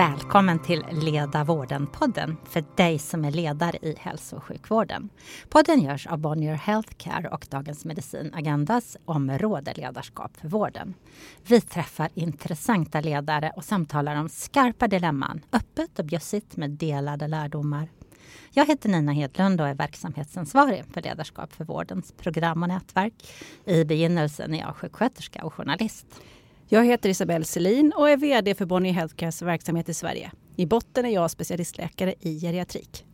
Välkommen till Leda vården-podden för dig som är ledare i hälso och sjukvården. Podden görs av Bonnier Healthcare och Dagens Medicin Agendas område ledarskap för vården. Vi träffar intressanta ledare och samtalar om skarpa dilemman, öppet och bjussigt med delade lärdomar. Jag heter Nina Hedlund och är verksamhetsansvarig för ledarskap för vårdens program och nätverk. I begynnelsen är jag sjuksköterska och journalist. Jag heter Isabelle Selin och är VD för Bonnier Healthcares verksamhet i Sverige. I botten är jag specialistläkare i geriatrik.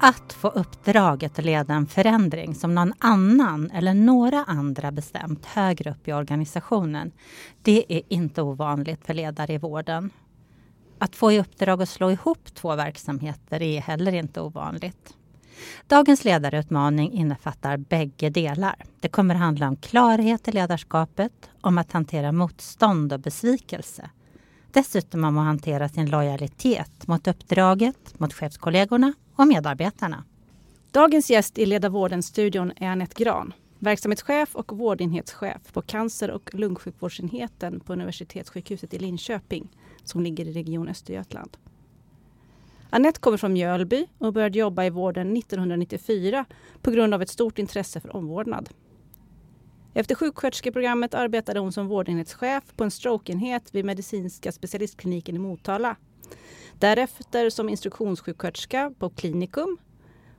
Att få uppdraget att leda en förändring som någon annan eller några andra bestämt högre upp i organisationen, det är inte ovanligt för ledare i vården. Att få i uppdrag att slå ihop två verksamheter är heller inte ovanligt. Dagens ledarutmaning innefattar bägge delar. Det kommer handla om klarhet i ledarskapet, om att hantera motstånd och besvikelse. Dessutom om att hantera sin lojalitet mot uppdraget, mot chefskollegorna och medarbetarna. Dagens gäst i Leda vården-studion är Anette Gran, verksamhetschef och vårdenhetschef på cancer och lungsjukvårdsenheten på Universitetssjukhuset i Linköping som ligger i Region Östergötland. Anette kommer från Mjölby och började jobba i vården 1994 på grund av ett stort intresse för omvårdnad. Efter sjuksköterskeprogrammet arbetade hon som vårdenhetschef på en strokeenhet vid medicinska specialistkliniken i Motala. Därefter som instruktionssjuksköterska på klinikum.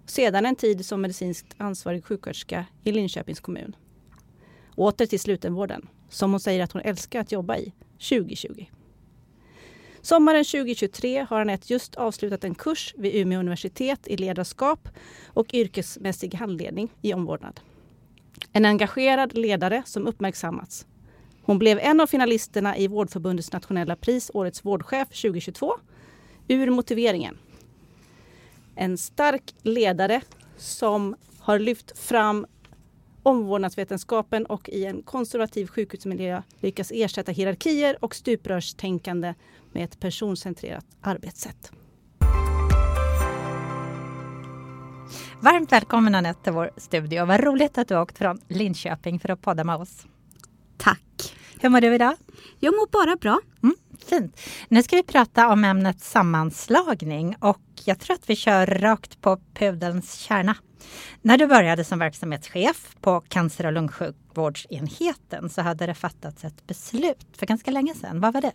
Sedan en tid som medicinskt ansvarig sjuksköterska i Linköpings kommun. Åter till slutenvården, som hon säger att hon älskar att jobba i 2020. Sommaren 2023 har Anette just avslutat en kurs vid Umeå universitet i ledarskap och yrkesmässig handledning i omvårdnad. En engagerad ledare som uppmärksammats. Hon blev en av finalisterna i Vårdförbundets nationella pris Årets vårdchef 2022 ur motiveringen. En stark ledare som har lyft fram omvårdnadsvetenskapen och i en konservativ sjukhusmiljö lyckas ersätta hierarkier och stuprörstänkande med ett personcentrerat arbetssätt. Varmt välkommen Anette till vår studio. Vad roligt att du har åkt från Linköping för att podda med oss. Tack. Hur mår du idag? Jag mår bara bra. Mm, fint. Nu ska vi prata om ämnet sammanslagning och jag tror att vi kör rakt på pudelns kärna. När du började som verksamhetschef på cancer och lungsjukvårdsenheten så hade det fattats ett beslut för ganska länge sedan. Vad var det?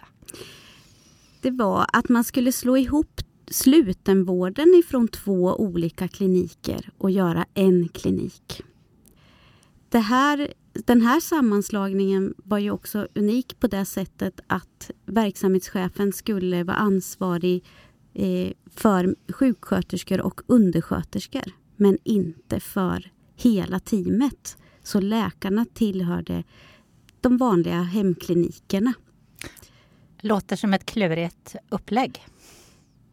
Det var att man skulle slå ihop slutenvården ifrån två olika kliniker och göra en klinik. Det här, den här sammanslagningen var ju också unik på det sättet att verksamhetschefen skulle vara ansvarig eh, för sjuksköterskor och undersköterskor men inte för hela teamet. Så läkarna tillhörde de vanliga hemklinikerna. Låter som ett klurigt upplägg.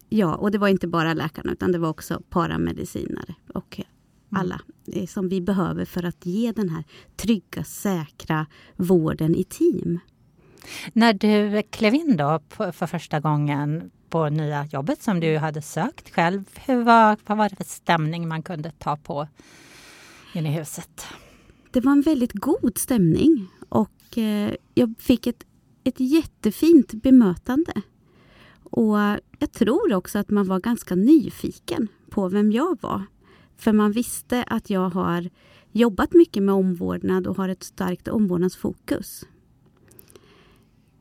Ja, och det var inte bara läkarna utan det var också paramedicinare och mm. alla mm. som vi behöver för att ge den här trygga, säkra vården i team. När du klev in då för första gången på nya jobbet som du hade sökt själv, hur var, vad var det för stämning man kunde ta på inne i huset? Det var en väldigt god stämning och eh, jag fick ett, ett jättefint bemötande. Och jag tror också att man var ganska nyfiken på vem jag var. För man visste att jag har jobbat mycket med omvårdnad och har ett starkt omvårdnadsfokus.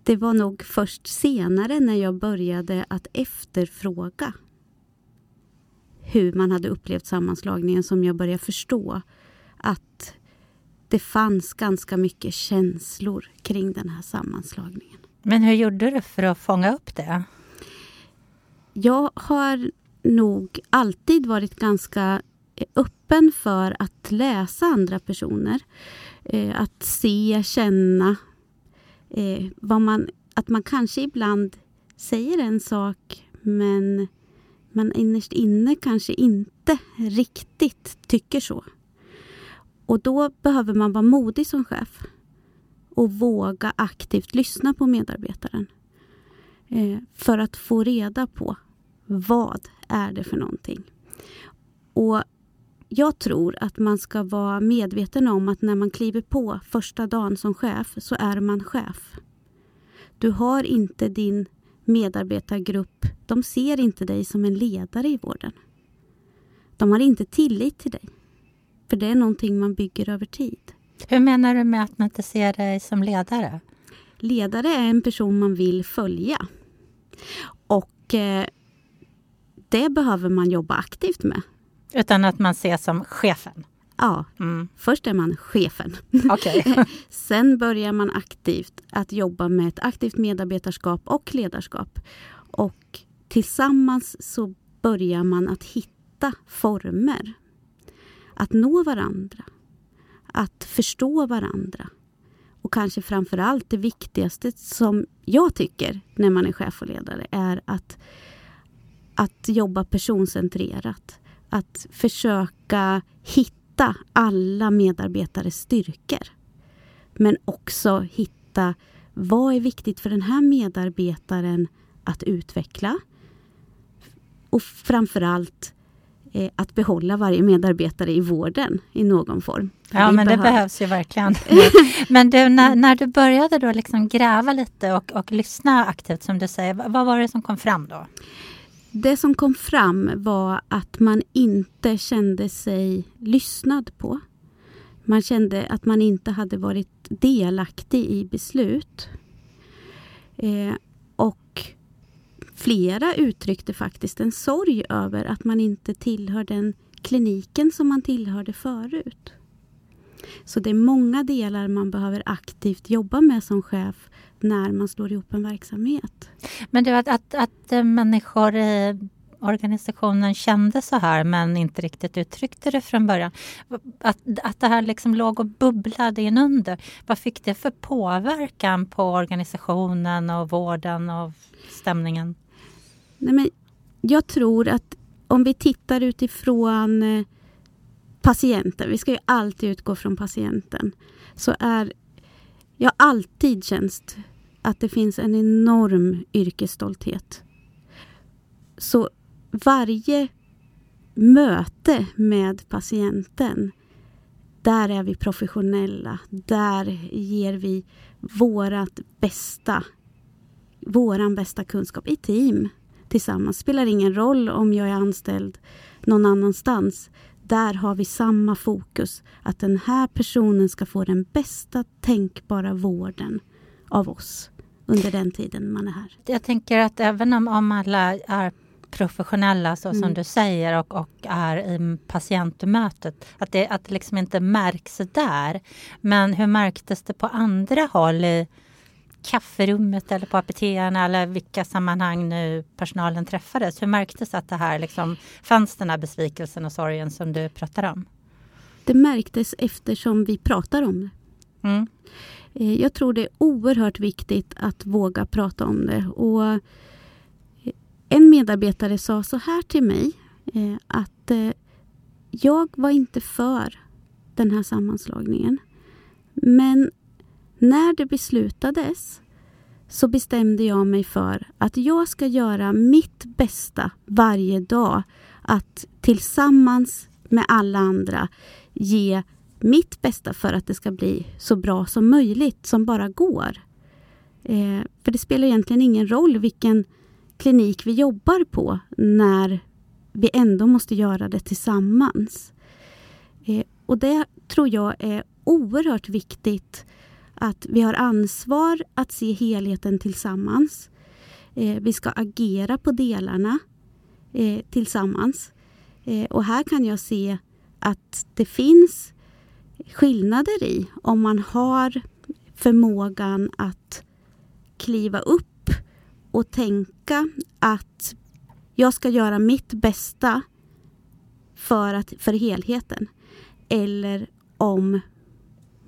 Det var nog först senare när jag började att efterfråga hur man hade upplevt sammanslagningen som jag började förstå att det fanns ganska mycket känslor kring den här sammanslagningen. Men hur gjorde du för att fånga upp det? Jag har nog alltid varit ganska öppen för att läsa andra personer. Eh, att se, känna, eh, vad man, att man kanske ibland säger en sak men man innerst inne kanske inte riktigt tycker så. Och då behöver man vara modig som chef och våga aktivt lyssna på medarbetaren. Eh, för att få reda på vad är det för någonting. Och jag tror att man ska vara medveten om att när man kliver på första dagen som chef så är man chef. Du har inte din medarbetargrupp, de ser inte dig som en ledare i vården. De har inte tillit till dig. För det är någonting man bygger över tid. Hur menar du med att man inte ser dig som ledare? Ledare är en person man vill följa. Och eh, det behöver man jobba aktivt med. Utan att man ses som chefen? Ja, mm. först är man chefen. Okay. Sen börjar man aktivt att jobba med ett aktivt medarbetarskap och ledarskap. Och tillsammans så börjar man att hitta former. Att nå varandra. Att förstå varandra. Och kanske framför allt det viktigaste som jag tycker när man är chef och ledare är att, att jobba personcentrerat. Att försöka hitta alla medarbetares styrkor. Men också hitta vad är viktigt för den här medarbetaren att utveckla? Och framförallt eh, att behålla varje medarbetare i vården i någon form. Ja, men behöver... det behövs ju verkligen. men du, när, när, du började då liksom gräva lite och, och lyssna aktivt som du säger, vad var det som kom fram då? Det som kom fram var att man inte kände sig lyssnad på. Man kände att man inte hade varit delaktig i beslut. Eh, och flera uttryckte faktiskt en sorg över att man inte tillhör den kliniken som man tillhörde förut. Så det är många delar man behöver aktivt jobba med som chef när man slår ihop en verksamhet. Men du, att, att, att eh, människor i organisationen kände så här men inte riktigt uttryckte det från början. Att, att det här liksom låg och bubblade inunder. Vad fick det för påverkan på organisationen och vården och stämningen? Nej, men jag tror att om vi tittar utifrån eh, patienten, vi ska ju alltid utgå från patienten, så är jag alltid känt att det finns en enorm yrkesstolthet. Så varje möte med patienten, där är vi professionella. Där ger vi vårat bästa, våran bästa kunskap i team tillsammans. Spelar ingen roll om jag är anställd någon annanstans. Där har vi samma fokus. Att den här personen ska få den bästa tänkbara vården av oss under den tiden man är här. Jag tänker att även om, om alla är professionella så mm. som du säger och, och är i patientmötet. Att det, att det liksom inte märks där. Men hur märktes det på andra håll i kafferummet eller på apotekarna eller vilka sammanhang nu personalen träffades? Hur märktes att det här liksom fanns den här besvikelsen och sorgen som du pratar om? Det märktes eftersom vi pratar om det. Mm. Eh, jag tror det är oerhört viktigt att våga prata om det. Och eh, en medarbetare sa så här till mig eh, att jag var inte för den här sammanslagningen. Men när det beslutades så bestämde jag mig för att jag ska göra mitt bästa varje dag. Att tillsammans med alla andra ge mitt bästa för att det ska bli så bra som möjligt, som bara går. Eh, för det spelar egentligen ingen roll vilken klinik vi jobbar på när vi ändå måste göra det tillsammans. Eh, och det tror jag är oerhört viktigt att vi har ansvar att se helheten tillsammans. Eh, vi ska agera på delarna eh, tillsammans. Eh, och här kan jag se att det finns skillnader i om man har förmågan att kliva upp och tänka att jag ska göra mitt bästa för, att, för helheten. Eller om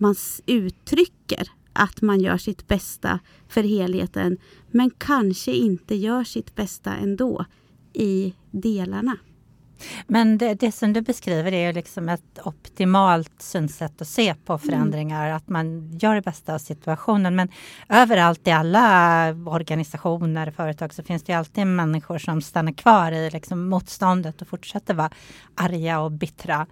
man uttrycker att man gör sitt bästa för helheten men kanske inte gör sitt bästa ändå i delarna. Men det, det, som du beskriver är liksom ett optimalt synsätt att se på förändringar, mm. att man gör det bästa av situationen. Men överallt i alla organisationer, företag, så finns det alltid människor som stannar kvar i liksom motståndet och fortsätter vara arga och bittra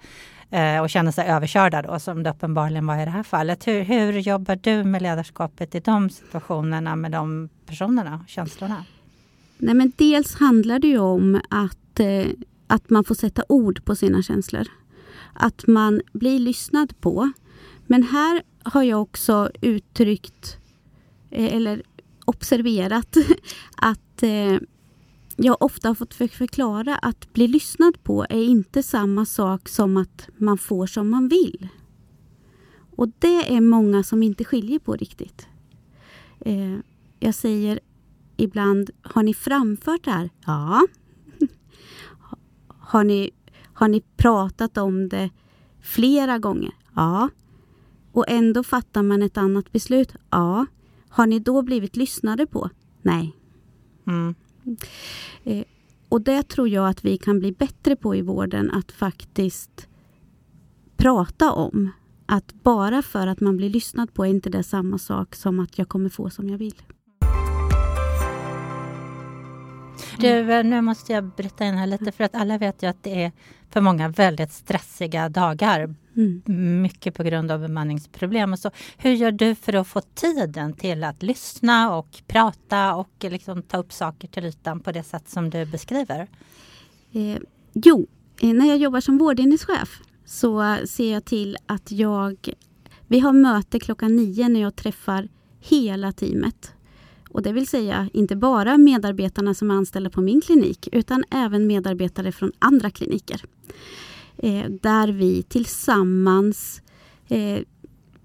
eh, och känner sig överkörda då, som det uppenbarligen var i det här fallet. Hur, hur jobbar du med ledarskapet i de situationerna med de personerna och känslorna? Nej, men dels handlar det ju om att eh, att man får sätta ord på sina känslor. Att man blir lyssnad på. Men här har jag också uttryckt eh, eller observerat att eh, jag ofta har fått förklara att bli lyssnad på är inte samma sak som att man får som man vill. Och det är många som inte skiljer på riktigt. Eh, jag säger ibland, har ni framfört det här? Ja, har ni, har ni pratat om det flera gånger? Ja. Och ändå fattar man ett annat beslut? Ja. Har ni då blivit lyssnade på? Nej. Mm. Eh, och det tror jag att vi kan bli bättre på i vården, att faktiskt prata om. Att bara för att man blir lyssnad på är inte det samma sak som att jag kommer få som jag vill. Du, eh, nu måste jag bryta in här lite för att alla vet ju att det är för många väldigt stressiga dagar. Mm. Mycket på grund av bemanningsproblem. Och så. Hur gör du för att få tiden till att lyssna och prata och liksom ta upp saker till ytan på det sätt som du beskriver? Eh, jo, eh, när jag jobbar som vårdenhetschef så ser jag till att jag... Vi har möte klockan nio när jag träffar hela teamet. Och det vill säga inte bara medarbetarna som är anställda på min klinik utan även medarbetare från andra kliniker. Eh, där vi tillsammans eh,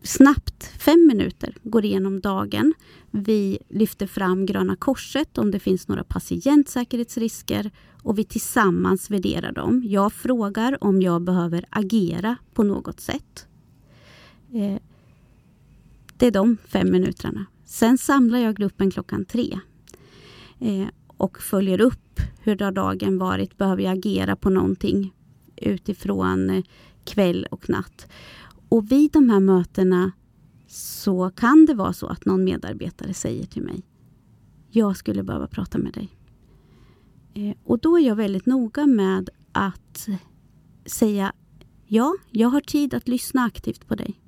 snabbt, fem minuter, går igenom dagen. Vi lyfter fram Gröna Korset om det finns några patientsäkerhetsrisker och vi tillsammans värderar dem. Jag frågar om jag behöver agera på något sätt. Eh, det är de fem minuterna. Sen samlar jag gruppen klockan tre eh, och följer upp hur har dagen varit. Behöver jag agera på någonting utifrån eh, kväll och natt? Och vid de här mötena så kan det vara så att någon medarbetare säger till mig Jag skulle behöva prata med dig. Eh, och då är jag väldigt noga med att säga Ja, jag har tid att lyssna aktivt på dig.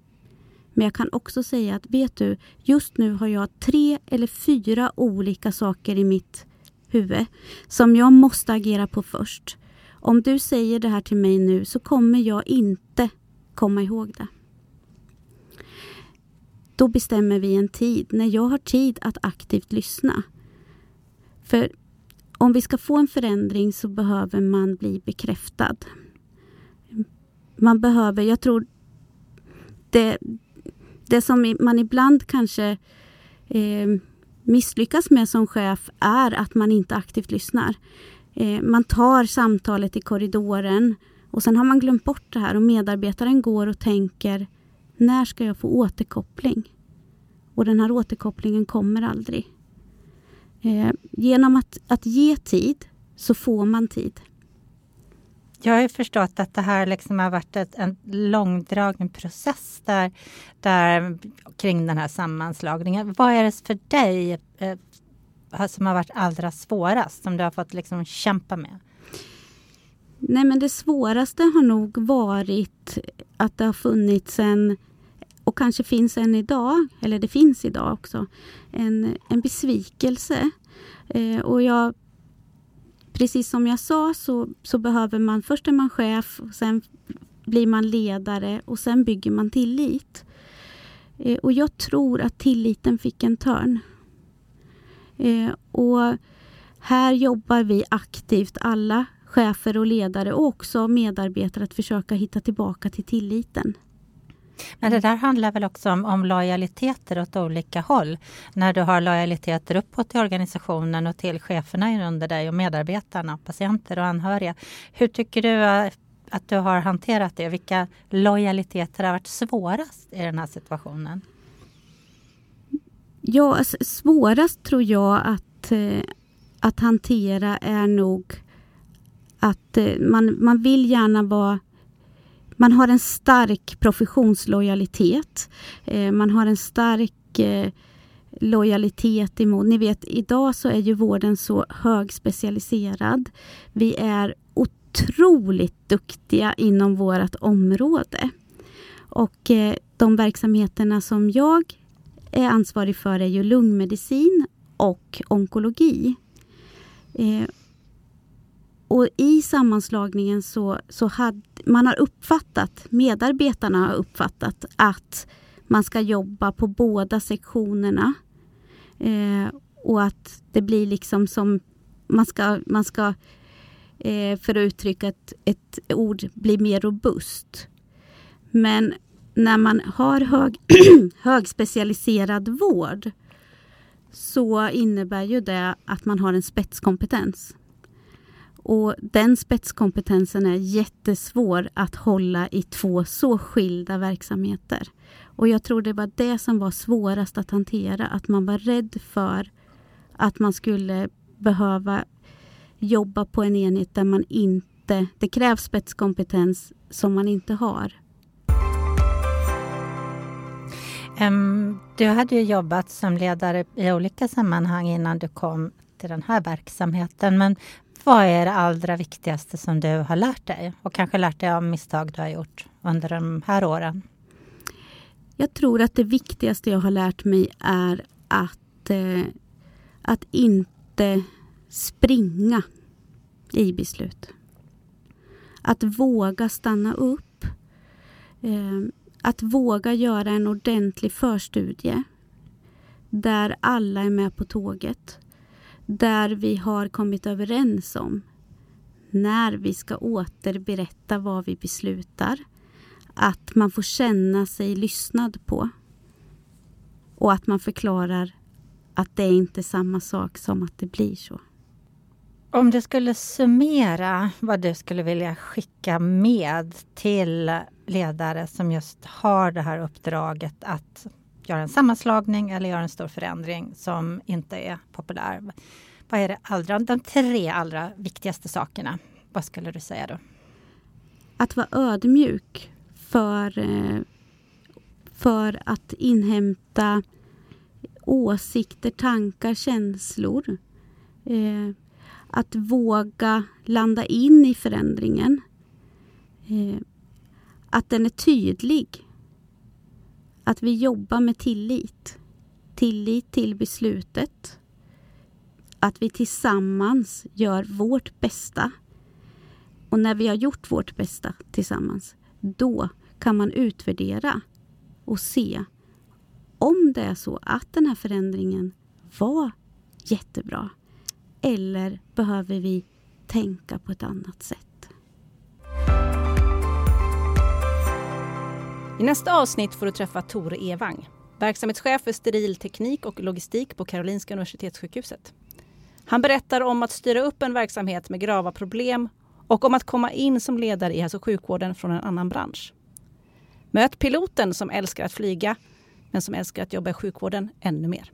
Men jag kan också säga att vet du, just nu har jag tre eller fyra olika saker i mitt huvud som jag måste agera på först. Om du säger det här till mig nu så kommer jag inte komma ihåg det. Då bestämmer vi en tid när jag har tid att aktivt lyssna. För om vi ska få en förändring så behöver man bli bekräftad. Man behöver, jag tror det, det som man ibland kanske eh, misslyckas med som chef är att man inte aktivt lyssnar. Eh, man tar samtalet i korridoren och sen har man glömt bort det här och medarbetaren går och tänker när ska jag få återkoppling? Och den här återkopplingen kommer aldrig. Eh, genom att, att ge tid så får man tid. Jag har förstått att det här liksom har varit ett, en långdragen process där, där, kring den här sammanslagningen. Vad är det för dig eh, eh, som har varit allra svårast, som du har fått liksom kämpa med? Nej, men det svåraste har nog varit att det har funnits en och kanske finns än idag, eller det finns idag också, en, en besvikelse. Eh, och jag precis som jag sa så, så behöver man, först är man chef, och sen blir man ledare och sen bygger man tillit. Eh, och jag tror att tilliten fick en törn. Eh, och här jobbar vi aktivt, alla chefer och ledare och också medarbetare, att försöka hitta tillbaka till tilliten. Men det där handlar väl också om, om lojaliteter åt olika håll. När du har lojaliteter uppåt i organisationen och till cheferna under dig och medarbetarna, patienter och anhöriga. Hur tycker du eh, att du har hanterat det? Vilka lojaliteter har varit svårast i den här situationen? Ja, alltså, svårast tror jag att, eh, att hantera är nog att eh, man, man vill gärna vara man har en stark professionslojalitet. Eh, man har en stark eh, lojalitet emot... Ni vet, idag så är ju vården så högspecialiserad. Vi är otroligt duktiga inom vårt område. Och eh, de verksamheterna som jag är ansvarig för är ju lungmedicin och onkologi. Eh, och i sammanslagningen så, så hade man har uppfattat, medarbetarna har uppfattat att man ska jobba på båda sektionerna. Eh, och att det blir liksom som man ska, man ska eh, för att uttrycka ett, ett ord, bli mer robust. Men när man har hög, högspecialiserad vård så innebär ju det att man har en spetskompetens. Och den spetskompetensen är jättesvår att hålla i två så skilda verksamheter. Och jag tror det var det som var svårast att hantera, att man var rädd för att man skulle behöva jobba på en enhet där man inte... Det krävs spetskompetens som man inte har. Um, du hade ju jobbat som ledare i olika sammanhang innan du kom till den här verksamheten. Men vad är det allra viktigaste som du har lärt dig? Och kanske lärt dig av misstag du har gjort under de här åren? Jag tror att det viktigaste jag har lärt mig är att, eh, att inte springa i beslut. Att våga stanna upp. Eh, att våga göra en ordentlig förstudie där alla är med på tåget. Där vi har kommit överens om när vi ska återberätta vad vi beslutar. Att man får känna sig lyssnad på. Och att man förklarar att det är inte samma sak som att det blir så. Om du skulle summera vad du skulle vilja skicka med till ledare som just har det här uppdraget att göra en sammanslagning eller göra en stor förändring som inte är populär. Vad är det allra, de tre allra viktigaste sakerna? Vad skulle du säga då? Att vara ödmjuk för, eh, för att inhämta åsikter, tankar, känslor. Eh, att våga landa in i förändringen. Eh, att den är tydlig. Att vi jobbar med tillit. Tillit till beslutet. Att vi tillsammans gör vårt bästa. Och när vi har gjort vårt bästa tillsammans, då kan man utvärdera och se om det är så att den här förändringen var jättebra. Eller behöver vi tänka på ett annat sätt? I nästa avsnitt får du träffa Tore Evang, verksamhetschef för steril teknik och logistik på Karolinska Universitetssjukhuset. Han berättar om att styra upp en verksamhet med grava problem och om att komma in som ledare i hälso och sjukvården från en annan bransch. Möt piloten som älskar att flyga men som älskar att jobba i sjukvården ännu mer.